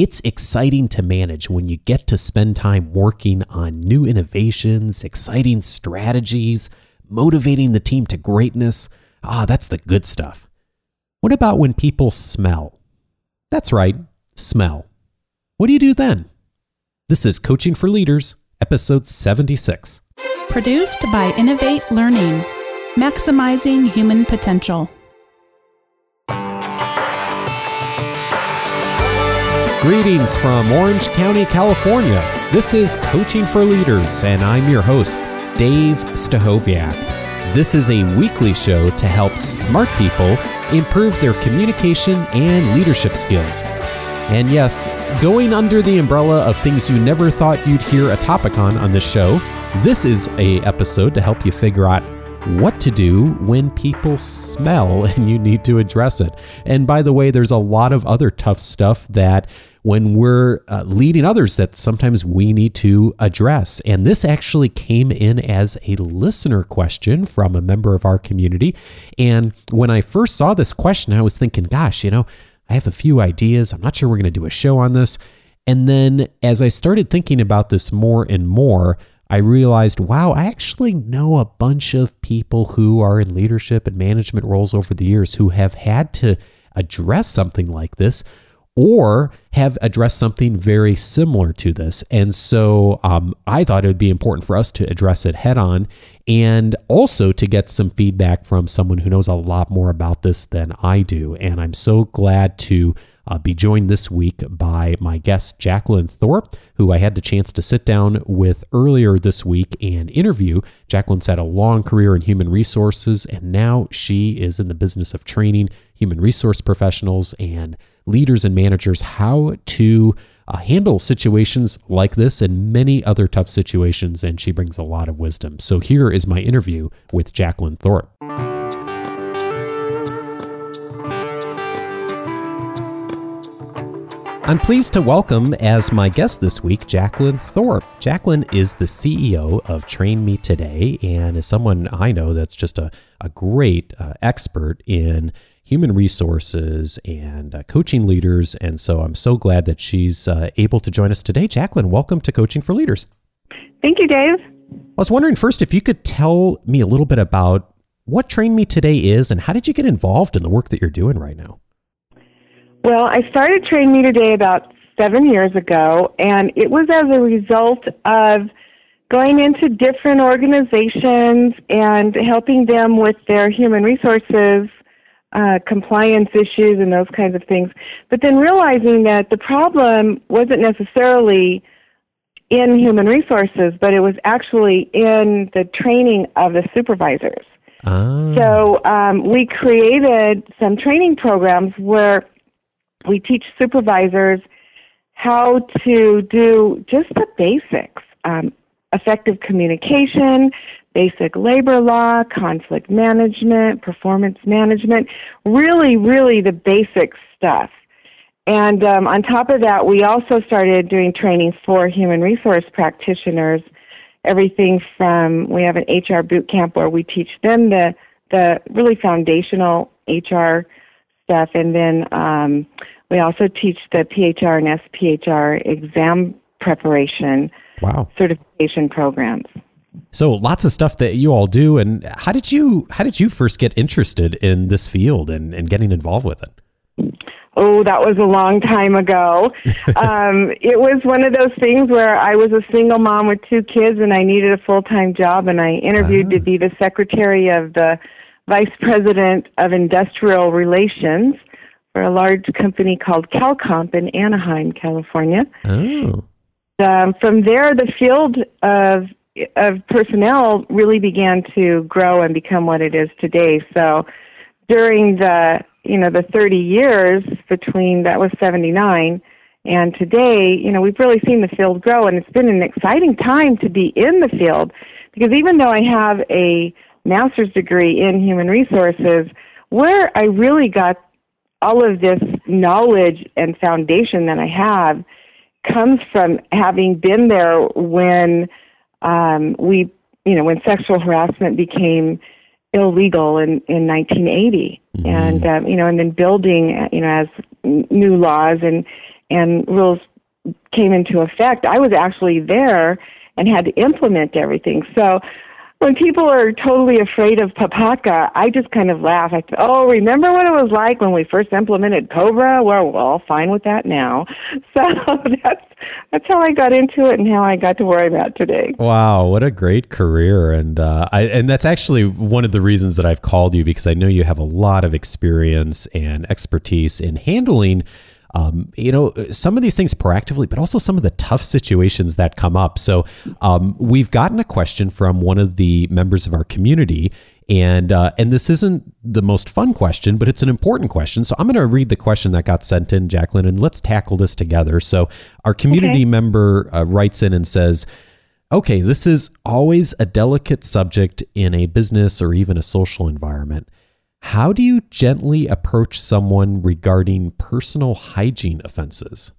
It's exciting to manage when you get to spend time working on new innovations, exciting strategies, motivating the team to greatness. Ah, that's the good stuff. What about when people smell? That's right, smell. What do you do then? This is Coaching for Leaders, episode 76. Produced by Innovate Learning, maximizing human potential. Greetings from Orange County, California. This is Coaching for Leaders, and I'm your host, Dave Stachowiak. This is a weekly show to help smart people improve their communication and leadership skills. And yes, going under the umbrella of things you never thought you'd hear a topic on on this show, this is a episode to help you figure out what to do when people smell and you need to address it. And by the way, there's a lot of other tough stuff that when we're uh, leading others that sometimes we need to address. And this actually came in as a listener question from a member of our community. And when I first saw this question, I was thinking, gosh, you know, I have a few ideas. I'm not sure we're going to do a show on this. And then as I started thinking about this more and more, I realized, wow, I actually know a bunch of people who are in leadership and management roles over the years who have had to address something like this or have addressed something very similar to this. And so um, I thought it would be important for us to address it head on and also to get some feedback from someone who knows a lot more about this than I do. And I'm so glad to uh, be joined this week by my guest, Jacqueline Thorpe, who I had the chance to sit down with earlier this week and interview. Jacqueline's had a long career in human resources, and now she is in the business of training human resource professionals and leaders and managers how to uh, handle situations like this and many other tough situations, and she brings a lot of wisdom. So here is my interview with Jacqueline Thorpe. I'm pleased to welcome as my guest this week Jacqueline Thorpe. Jacqueline is the CEO of Train Me Today and is someone I know that's just a, a great uh, expert in human resources and uh, coaching leaders. And so I'm so glad that she's uh, able to join us today. Jacqueline, welcome to Coaching for Leaders. Thank you, Dave. I was wondering first if you could tell me a little bit about what Train Me Today is and how did you get involved in the work that you're doing right now? Well, I started Train Me Today about seven years ago, and it was as a result of going into different organizations and helping them with their human resources uh, compliance issues and those kinds of things. But then realizing that the problem wasn't necessarily in human resources, but it was actually in the training of the supervisors. Oh. So um, we created some training programs where we teach supervisors how to do just the basics um, effective communication, basic labor law, conflict management, performance management, really, really the basic stuff. And um, on top of that, we also started doing training for human resource practitioners. Everything from we have an HR boot camp where we teach them the the really foundational HR stuff, and then um, we also teach the PHR and SPHR exam preparation wow. certification programs. So lots of stuff that you all do, and how did you how did you first get interested in this field and, and getting involved with it? Oh, that was a long time ago. um, it was one of those things where I was a single mom with two kids, and I needed a full time job, and I interviewed to ah. be the secretary of the vice president of industrial relations for a large company called CalComp in Anaheim, California. Oh. Um, from there, the field of of personnel really began to grow and become what it is today. So during the you know the 30 years between that was 79 and today, you know, we've really seen the field grow and it's been an exciting time to be in the field because even though I have a master's degree in human resources, where I really got all of this knowledge and foundation that I have comes from having been there when um, we, you know, when sexual harassment became illegal in in 1980, mm-hmm. and um, you know, and then building, you know, as new laws and and rules came into effect, I was actually there and had to implement everything. So when people are totally afraid of PPACA, I just kind of laugh. I oh, remember what it was like when we first implemented COBRA? Well, we're all fine with that now. So that's that's how I got into it and how I got to where I'm at today. Wow, what a great career! And uh, I and that's actually one of the reasons that I've called you because I know you have a lot of experience and expertise in handling um, you know, some of these things proactively, but also some of the tough situations that come up. So um, we've gotten a question from one of the members of our community. And uh, and this isn't the most fun question, but it's an important question. So I'm going to read the question that got sent in, Jacqueline, and let's tackle this together. So our community okay. member uh, writes in and says, "Okay, this is always a delicate subject in a business or even a social environment. How do you gently approach someone regarding personal hygiene offenses?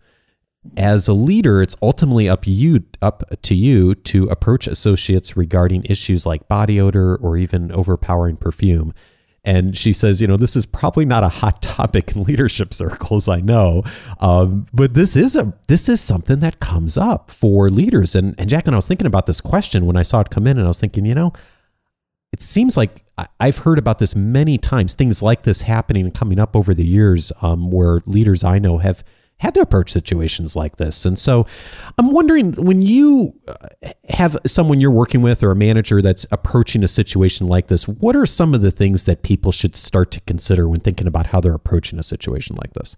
As a leader, it's ultimately up you up to you to approach associates regarding issues like body odor or even overpowering perfume. And she says, you know, this is probably not a hot topic in leadership circles, I know, um, but this is a this is something that comes up for leaders. And and Jack and I was thinking about this question when I saw it come in, and I was thinking, you know, it seems like I've heard about this many times, things like this happening and coming up over the years um, where leaders I know have had to approach situations like this. And so I'm wondering when you uh, have someone you're working with or a manager that's approaching a situation like this, what are some of the things that people should start to consider when thinking about how they're approaching a situation like this?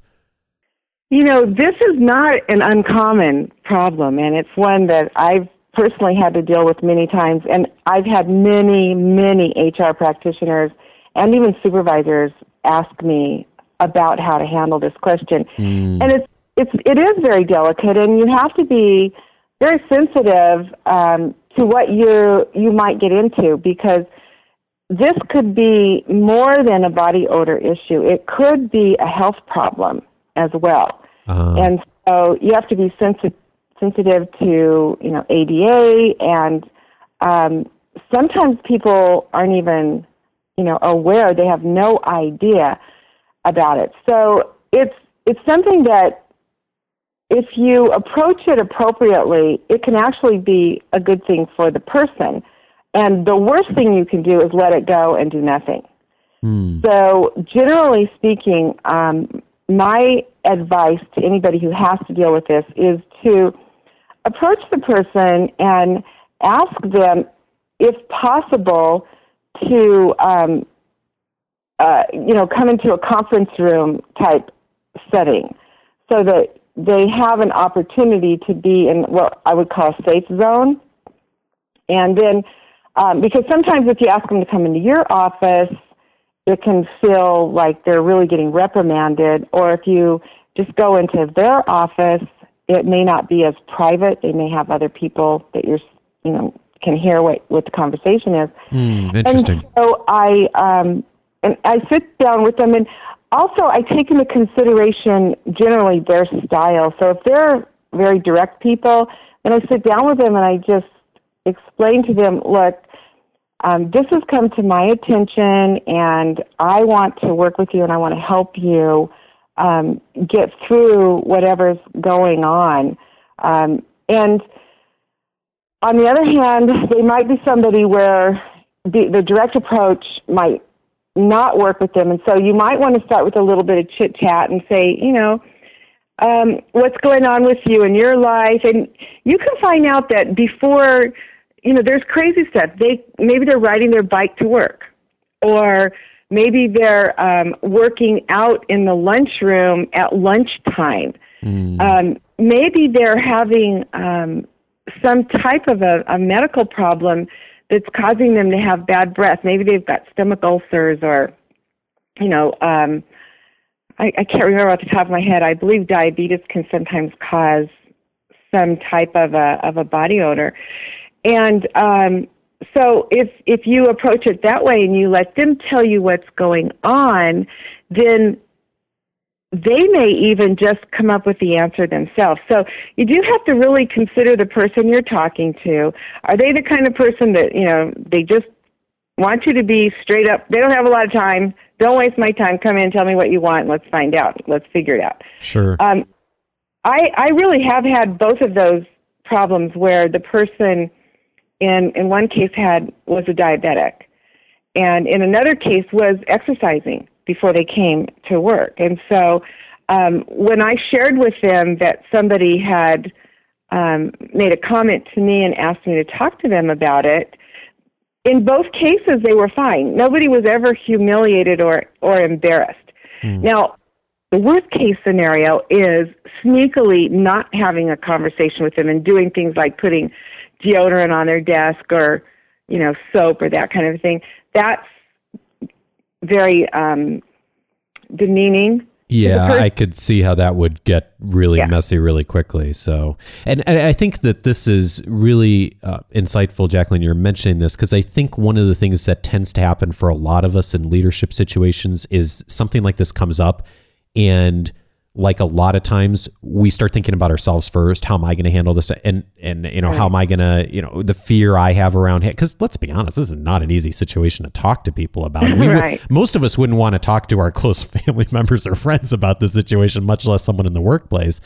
You know, this is not an uncommon problem, and it's one that I've personally had to deal with many times, and I've had many, many HR practitioners and even supervisors ask me about how to handle this question. Mm. And it's it's it is very delicate, and you have to be very sensitive um, to what you you might get into because this could be more than a body odor issue. It could be a health problem as well, uh-huh. and so you have to be sensitive sensitive to you know ADA, and um, sometimes people aren't even you know aware; they have no idea about it. So it's it's something that if you approach it appropriately, it can actually be a good thing for the person. And the worst thing you can do is let it go and do nothing. Mm. So, generally speaking, um, my advice to anybody who has to deal with this is to approach the person and ask them, if possible, to um, uh, you know come into a conference room type setting, so that they have an opportunity to be in what I would call a safe zone, and then um, because sometimes if you ask them to come into your office, it can feel like they're really getting reprimanded, or if you just go into their office it may not be as private. They may have other people that you're, you know, can hear what what the conversation is. Mm, interesting. And so I um, and I sit down with them, and also I take into consideration generally their style. So if they're very direct people, then I sit down with them and I just explain to them, look. Um, this has come to my attention, and I want to work with you, and I want to help you um, get through whatever's going on. Um, and on the other hand, they might be somebody where the, the direct approach might not work with them. And so you might want to start with a little bit of chit chat and say, you know, um, what's going on with you in your life? And you can find out that before, you know, there's crazy stuff. They maybe they're riding their bike to work, or Maybe they're um, working out in the lunchroom at lunchtime. Mm. Um, maybe they're having um, some type of a, a medical problem that's causing them to have bad breath. Maybe they've got stomach ulcers or, you know, um, I, I can't remember off the top of my head. I believe diabetes can sometimes cause some type of a of a body odor, and um, so if if you approach it that way and you let them tell you what's going on, then they may even just come up with the answer themselves. So you do have to really consider the person you're talking to. Are they the kind of person that, you know, they just want you to be straight up, they don't have a lot of time, don't waste my time, come in, tell me what you want, let's find out, let's figure it out. Sure. Um, I I really have had both of those problems where the person in in one case had was a diabetic and in another case was exercising before they came to work. And so um, when I shared with them that somebody had um, made a comment to me and asked me to talk to them about it, in both cases they were fine. Nobody was ever humiliated or or embarrassed. Mm. Now, the worst case scenario is sneakily not having a conversation with them and doing things like putting deodorant on their desk or you know soap or that kind of thing. That's very um, demeaning yeah, I could see how that would get really yeah. messy really quickly. So, and, and, I think that this is really uh, insightful, Jacqueline. You're mentioning this because I think one of the things that tends to happen for a lot of us in leadership situations is something like this comes up, and like a lot of times we start thinking about ourselves first how am i going to handle this and and you know right. how am i going to you know the fear i have around it because let's be honest this is not an easy situation to talk to people about we right. would, most of us wouldn't want to talk to our close family members or friends about the situation much less someone in the workplace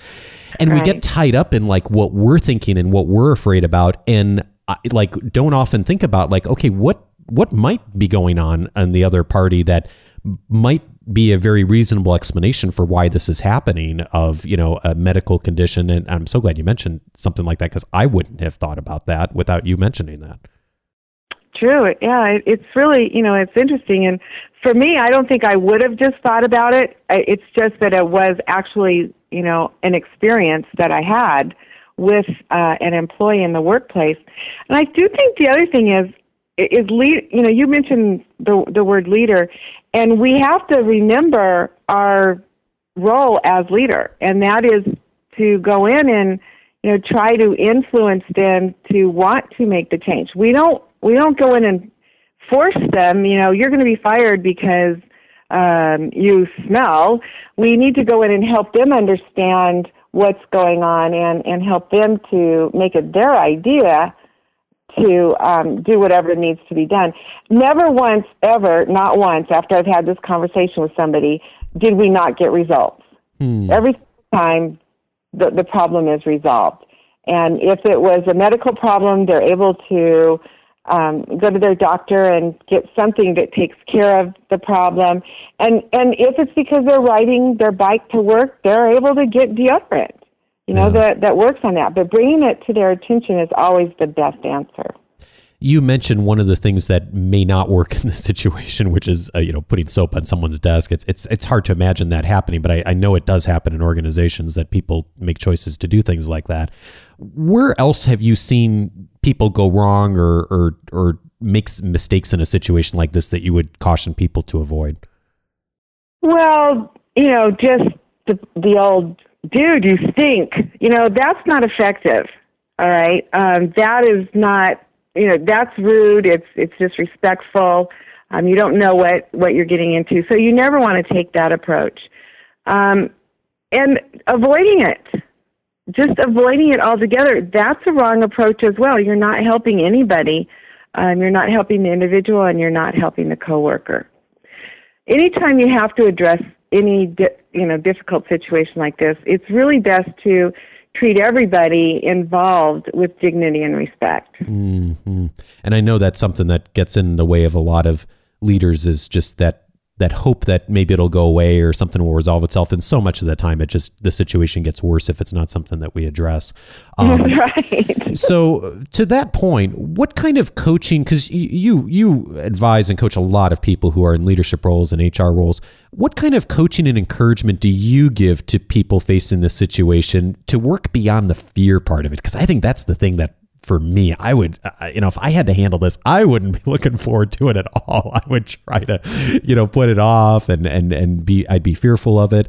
and right. we get tied up in like what we're thinking and what we're afraid about and uh, like don't often think about like okay what what might be going on on the other party that might be a very reasonable explanation for why this is happening of you know a medical condition. And i'm so glad you mentioned something like that because i wouldn't have thought about that without you mentioning that. True. Yeah it's really you know it's interesting. And for me i don't think i would have just thought about it. It's just that it was actually you know an experience that i had with uh, an employee in the workplace. And i do think the other thing is is lead you know you mentioned the the word leader and we have to remember our role as leader, and that is to go in and you know try to influence them to want to make the change. We don't we don't go in and force them. You know, you're going to be fired because um, you smell. We need to go in and help them understand what's going on and and help them to make it their idea to um, do whatever needs to be done. Never once, ever, not once, after I've had this conversation with somebody, did we not get results. Hmm. Every time the, the problem is resolved. And if it was a medical problem, they're able to um, go to their doctor and get something that takes care of the problem. And and if it's because they're riding their bike to work, they're able to get deodorant you know, yeah. that, that works on that. But bringing it to their attention is always the best answer. You mentioned one of the things that may not work in this situation, which is uh, you know putting soap on someone's desk. It's it's it's hard to imagine that happening, but I, I know it does happen in organizations that people make choices to do things like that. Where else have you seen people go wrong or or or make mistakes in a situation like this that you would caution people to avoid? Well, you know, just the the old dude, you stink. You know, that's not effective. All right. Um, that is not, you know, that's rude. It's, it's disrespectful. Um, you don't know what, what you're getting into. So you never want to take that approach. Um, and avoiding it, just avoiding it altogether, that's a wrong approach as well. You're not helping anybody. Um, you're not helping the individual and you're not helping the coworker. Anytime you have to address any di- you know difficult situation like this, it's really best to treat everybody involved with dignity and respect. Mm-hmm. And I know that's something that gets in the way of a lot of leaders is just that that hope that maybe it'll go away or something will resolve itself. And so much of the time, it just the situation gets worse if it's not something that we address. Um, right. so to that point, what kind of coaching? Because you you advise and coach a lot of people who are in leadership roles and HR roles. What kind of coaching and encouragement do you give to people facing this situation to work beyond the fear part of it? Because I think that's the thing that for me, I would, uh, you know, if I had to handle this, I wouldn't be looking forward to it at all. I would try to, you know, put it off and and and be, I'd be fearful of it.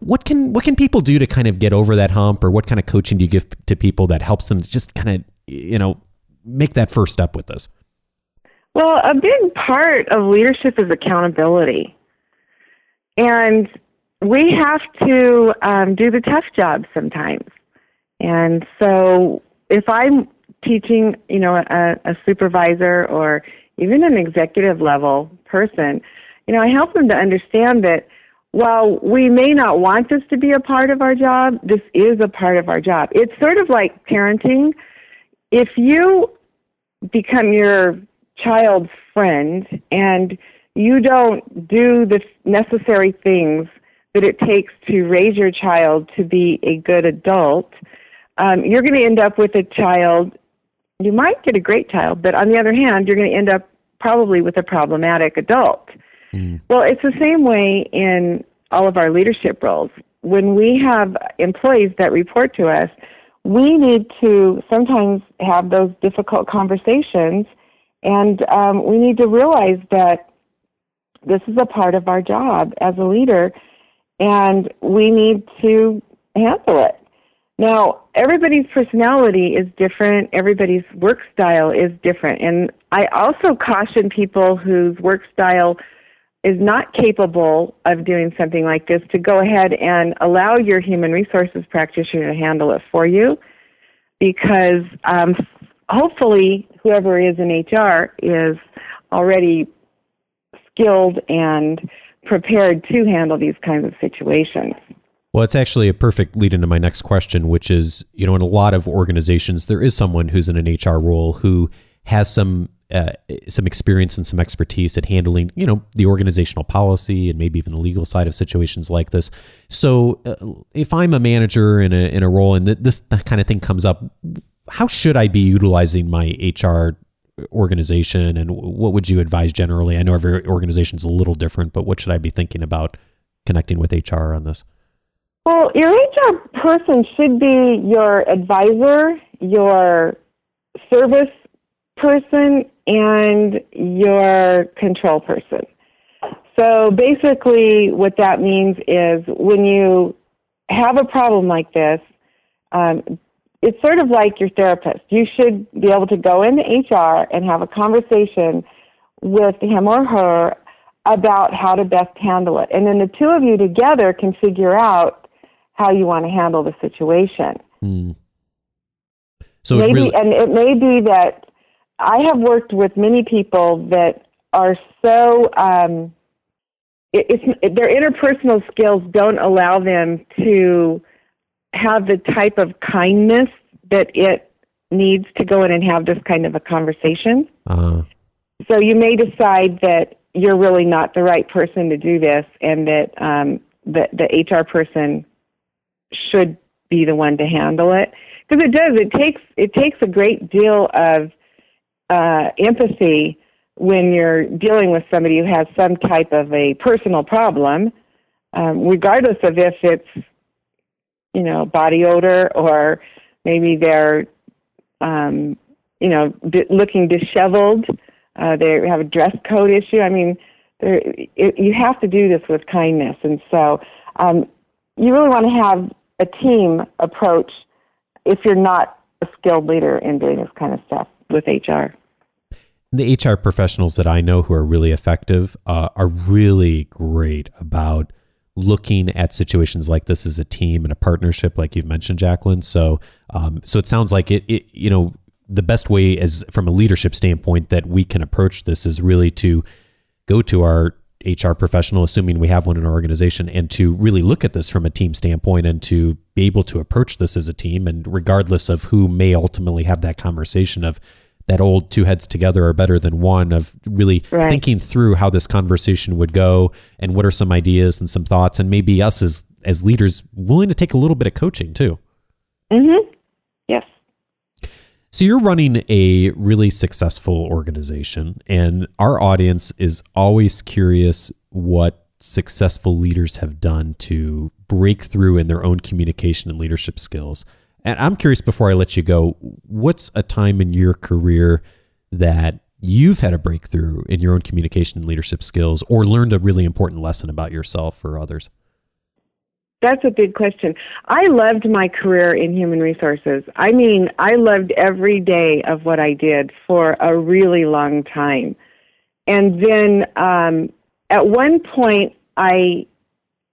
What can what can people do to kind of get over that hump, or what kind of coaching do you give to people that helps them just kind of, you know, make that first step with this? Well, a big part of leadership is accountability, and we have to um, do the tough jobs sometimes. And so if I'm teaching, you know, a, a supervisor or even an executive level person, you know, I help them to understand that while we may not want this to be a part of our job, this is a part of our job. It's sort of like parenting. If you become your child's friend and you don't do the necessary things that it takes to raise your child to be a good adult, um, you're going to end up with a child. You might get a great child, but on the other hand, you're going to end up probably with a problematic adult. Mm. Well, it's the same way in all of our leadership roles. When we have employees that report to us, we need to sometimes have those difficult conversations, and um, we need to realize that this is a part of our job as a leader, and we need to handle it. Now, everybody's personality is different, everybody's work style is different, and I also caution people whose work style is not capable of doing something like this to go ahead and allow your human resources practitioner to handle it for you. Because um, hopefully whoever is in HR is already skilled and prepared to handle these kinds of situations. Well, it's actually a perfect lead into my next question, which is you know, in a lot of organizations, there is someone who's in an HR role who has some uh, some experience and some expertise at handling, you know, the organizational policy and maybe even the legal side of situations like this. So, uh, if I'm a manager in a in a role and th- this kind of thing comes up, how should I be utilizing my HR organization, and what would you advise generally? I know every organization is a little different, but what should I be thinking about connecting with HR on this? Well, your HR person should be your advisor, your service person and your control person. So basically, what that means is when you have a problem like this, um, it's sort of like your therapist. You should be able to go into HR and have a conversation with him or her about how to best handle it. And then the two of you together can figure out how you want to handle the situation. Mm. So maybe, really- and it may be that I have worked with many people that are so um, it, it's their interpersonal skills don't allow them to have the type of kindness that it needs to go in and have this kind of a conversation. Uh-huh. So you may decide that you're really not the right person to do this, and that um, the the HR person should be the one to handle it because it does. It takes it takes a great deal of uh, empathy when you're dealing with somebody who has some type of a personal problem, um, regardless of if it's you know body odor or maybe they're um, you know looking disheveled. Uh, they have a dress code issue. I mean, it, you have to do this with kindness, and so um, you really want to have a team approach if you're not a skilled leader in doing this kind of stuff with HR. The HR professionals that I know who are really effective uh, are really great about looking at situations like this as a team and a partnership, like you've mentioned, Jacqueline. So, um, so it sounds like it, it, you know, the best way as from a leadership standpoint that we can approach this is really to go to our HR professional, assuming we have one in our organization, and to really look at this from a team standpoint and to be able to approach this as a team. And regardless of who may ultimately have that conversation of that old two heads together are better than one of really right. thinking through how this conversation would go and what are some ideas and some thoughts and maybe us as as leaders willing to take a little bit of coaching too. Mhm. So you're running a really successful organization and our audience is always curious what successful leaders have done to break through in their own communication and leadership skills. And I'm curious before I let you go, what's a time in your career that you've had a breakthrough in your own communication and leadership skills or learned a really important lesson about yourself or others? That's a big question. I loved my career in human resources. I mean, I loved every day of what I did for a really long time. And then um, at one point, I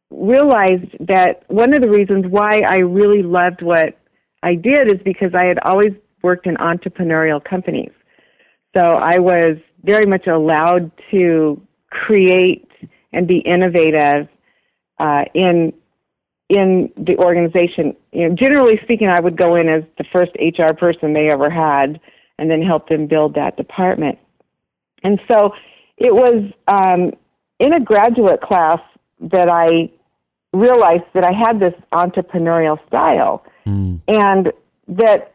realized that one of the reasons why I really loved what I did is because I had always worked in entrepreneurial companies. So I was very much allowed to create and be innovative uh, in in the organization. You know, generally speaking, I would go in as the first HR person they ever had, and then help them build that department. And so it was um, in a graduate class that I realized that I had this entrepreneurial style, mm. and that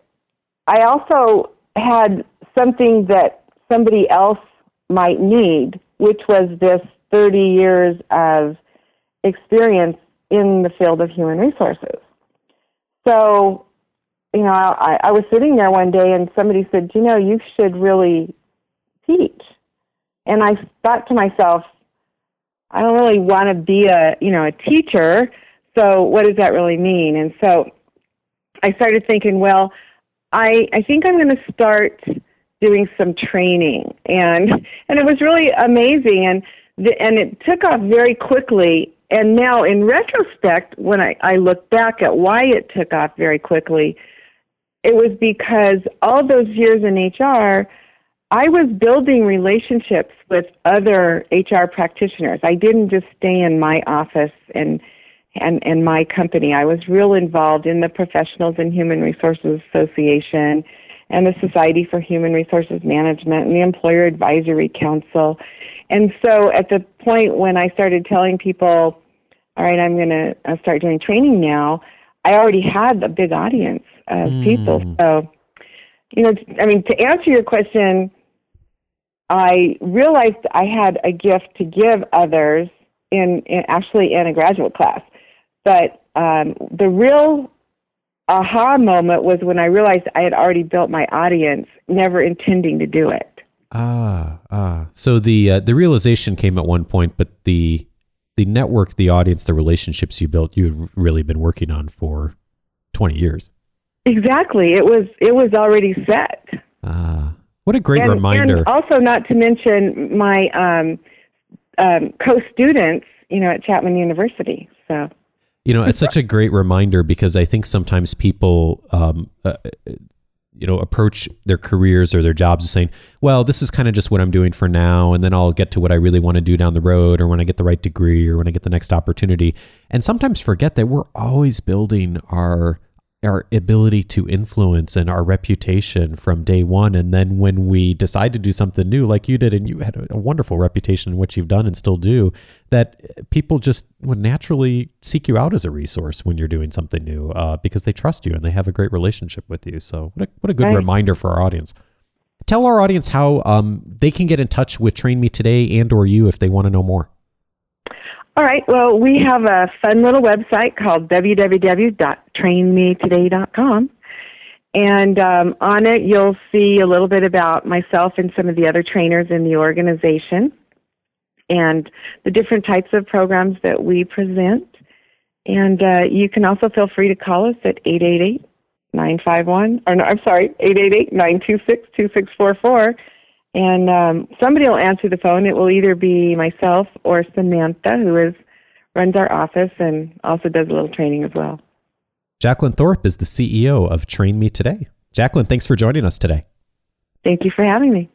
I also had something that somebody else might need, which was this 30 years of experience in the field of human resources. So, you know, I, I was sitting there one day and somebody said, you know, you should really teach. And I thought to myself, I don't really want to be a, you know, a teacher. So what does that really mean? And so I started thinking, well, I, I think I'm going to start doing some training and and it was really amazing and the, and it took off very quickly and now in retrospect when I, I look back at why it took off very quickly it was because all those years in hr i was building relationships with other hr practitioners i didn't just stay in my office and and and my company i was real involved in the Professionals in Human Resources Association and the Society for Human Resources Management and the Employer Advisory Council. And so at the point when I started telling people, all right, I'm going to uh, start doing training now, I already had a big audience of mm. people. So, you know, I mean, to answer your question, I realized I had a gift to give others in, in actually in a graduate class. But um, the real aha moment was when I realized I had already built my audience, never intending to do it. Ah, ah. So the uh, the realization came at one point, but the the network, the audience, the relationships you built, you had really been working on for twenty years. Exactly. It was it was already set. Ah, what a great and, reminder. And also, not to mention my um, um, co-students, you know, at Chapman University. So you know, it's such a great reminder because I think sometimes people, um, uh, you know, approach their careers or their jobs as saying, well, this is kind of just what I'm doing for now. And then I'll get to what I really want to do down the road or when I get the right degree or when I get the next opportunity. And sometimes forget that we're always building our our ability to influence and our reputation from day one. And then when we decide to do something new, like you did, and you had a, wonderful reputation in what you've done and still do, that people just would naturally seek you out as a resource when you're doing something new uh, because they trust you and they have a great relationship with you. So what a, what a good right. reminder for our audience. Tell our audience how um, they can get in touch with Train Me Today and or you if they want to know more. All right. Well, we have a fun little website called www.trainmetoday.com. And um, on it, you'll see a little bit about myself and some of the other trainers in the organization and the different types of programs that we present. And uh, you can also feel free to call us at 888 951, or no, I'm sorry, 888 926 2644 and um, somebody will answer the phone. It will either be myself or Samantha, who is runs our office and also does a little training as well. Jacqueline Thorpe is the CEO of Train Me Today. Jacqueline, thanks for joining us today. Thank you for having me.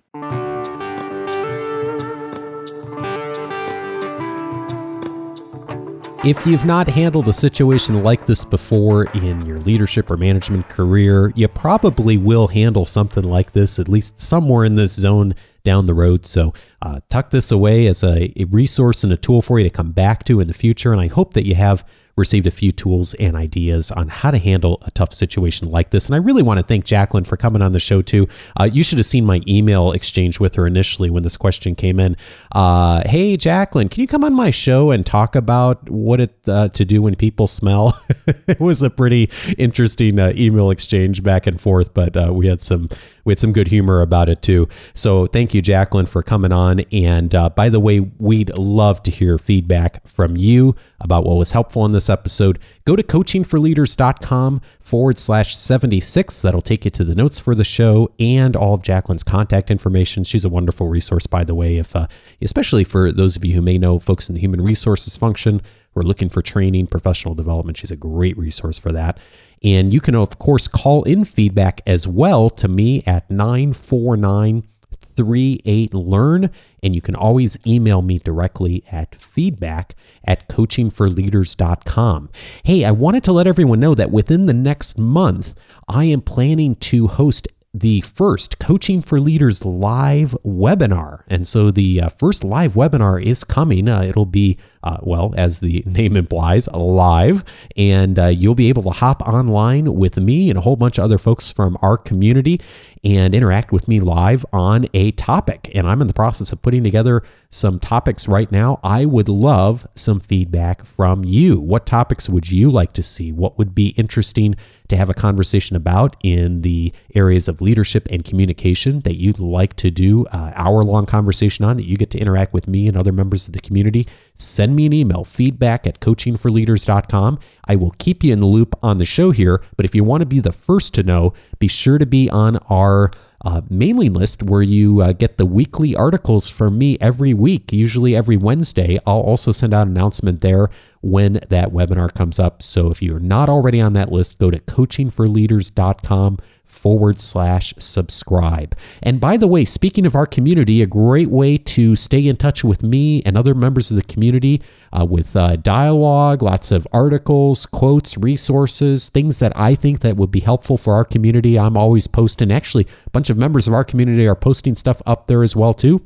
If you've not handled a situation like this before in your leadership or management career, you probably will handle something like this at least somewhere in this zone down the road. So uh, tuck this away as a, a resource and a tool for you to come back to in the future. And I hope that you have received a few tools and ideas on how to handle a tough situation like this. And I really want to thank Jacqueline for coming on the show, too. Uh, you should have seen my email exchange with her initially when this question came in. Uh, hey, Jacqueline, can you come on my show and talk about what it uh, to do when people smell? it was a pretty interesting uh, email exchange back and forth, but uh, we had some we had some good humor about it too. So thank you, Jacqueline, for coming on. And uh, by the way, we'd love to hear feedback from you about what was helpful in this episode. Go to coachingforleaders.com forward slash 76. That'll take you to the notes for the show and all of Jacqueline's contact information. She's a wonderful resource, by the way, if uh, especially for those of you who may know folks in the human resources function who are looking for training, professional development. She's a great resource for that. And you can, of course, call in feedback as well to me at 949 838 Learn. And you can always email me directly at feedback at coachingforleaders.com. Hey, I wanted to let everyone know that within the next month, I am planning to host the first Coaching for Leaders live webinar. And so the uh, first live webinar is coming. Uh, it'll be, uh, well, as the name implies, live. And uh, you'll be able to hop online with me and a whole bunch of other folks from our community and interact with me live on a topic. And I'm in the process of putting together some topics right now. I would love some feedback from you. What topics would you like to see? What would be interesting to have a conversation about in the areas of leadership and communication that you'd like to do uh, hour long conversation on that you get to interact with me and other members of the community? Send me an email, feedback at coachingforleaders.com. I will keep you in the loop on the show here, but if you want to be the first to know, be sure to be on our uh, mailing list where you uh, get the weekly articles from me every week, usually every Wednesday. I'll also send out an announcement there when that webinar comes up. So if you're not already on that list, go to coachingforleaders.com forward slash subscribe. And by the way, speaking of our community, a great way to stay in touch with me and other members of the community uh, with uh, dialogue, lots of articles, quotes, resources, things that I think that would be helpful for our community. I'm always posting. Actually, a bunch of members of our community are posting stuff up there as well too.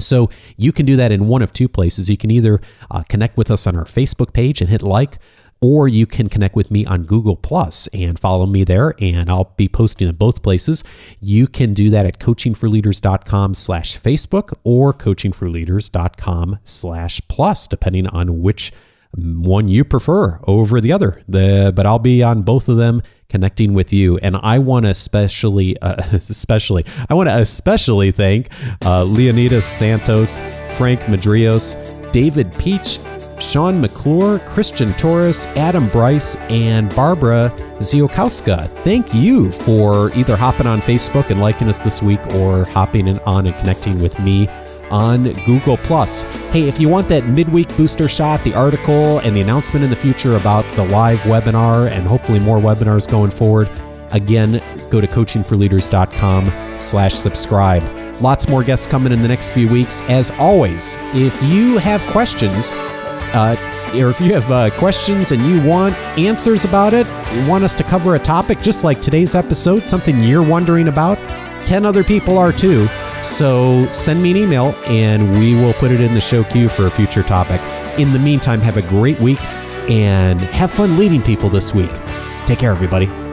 So you can do that in one of two places. You can either uh, connect with us on our Facebook page and hit like, or you can connect with me on Google Plus and follow me there, and I'll be posting in both places. You can do that at coachingforleaders.com slash Facebook or coachingforleaders.com slash plus, depending on which one you prefer over the other. The, but I'll be on both of them connecting with you. And I want to especially, uh, especially, I want to especially thank uh, Leonidas Santos, Frank Madrios, David Peach, Sean McClure, Christian Torres, Adam Bryce, and Barbara Ziokowska. Thank you for either hopping on Facebook and liking us this week or hopping on and connecting with me on Google Plus. Hey, if you want that midweek booster shot, the article and the announcement in the future about the live webinar and hopefully more webinars going forward, again, go to coachingforleaders.com slash subscribe. Lots more guests coming in the next few weeks. As always, if you have questions, uh, or if you have uh, questions and you want answers about it, you want us to cover a topic just like today's episode, something you're wondering about, 10 other people are too. So send me an email and we will put it in the show queue for a future topic. In the meantime, have a great week and have fun leading people this week. Take care, everybody.